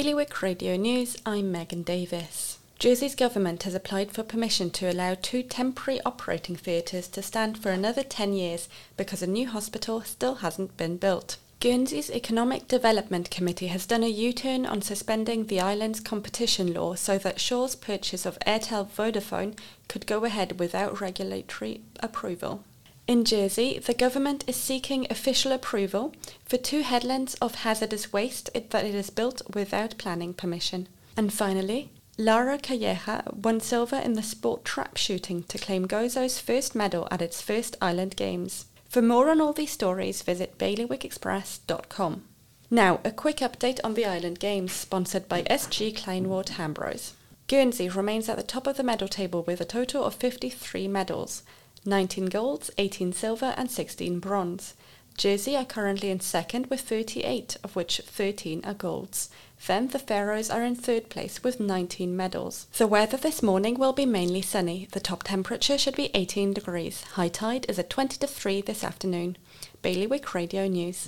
Bailiwick Radio News, I'm Megan Davis. Jersey's government has applied for permission to allow two temporary operating theatres to stand for another 10 years because a new hospital still hasn't been built. Guernsey's Economic Development Committee has done a U turn on suspending the island's competition law so that Sure's purchase of Airtel Vodafone could go ahead without regulatory approval. In Jersey, the government is seeking official approval for two headlands of hazardous waste that it has built without planning permission. And finally, Lara Calleja won silver in the sport trap shooting to claim Gozo's first medal at its first Island Games. For more on all these stories, visit bailiwickexpress.com. Now, a quick update on the Island Games, sponsored by SG Kleinwort Hambros. Guernsey remains at the top of the medal table with a total of 53 medals. 19 golds, 18 silver, and 16 bronze. Jersey are currently in second with 38, of which 13 are golds. Then the Faroes are in third place with 19 medals. The weather this morning will be mainly sunny. The top temperature should be 18 degrees. High tide is at 20 to 3 this afternoon. Bailiwick Radio News.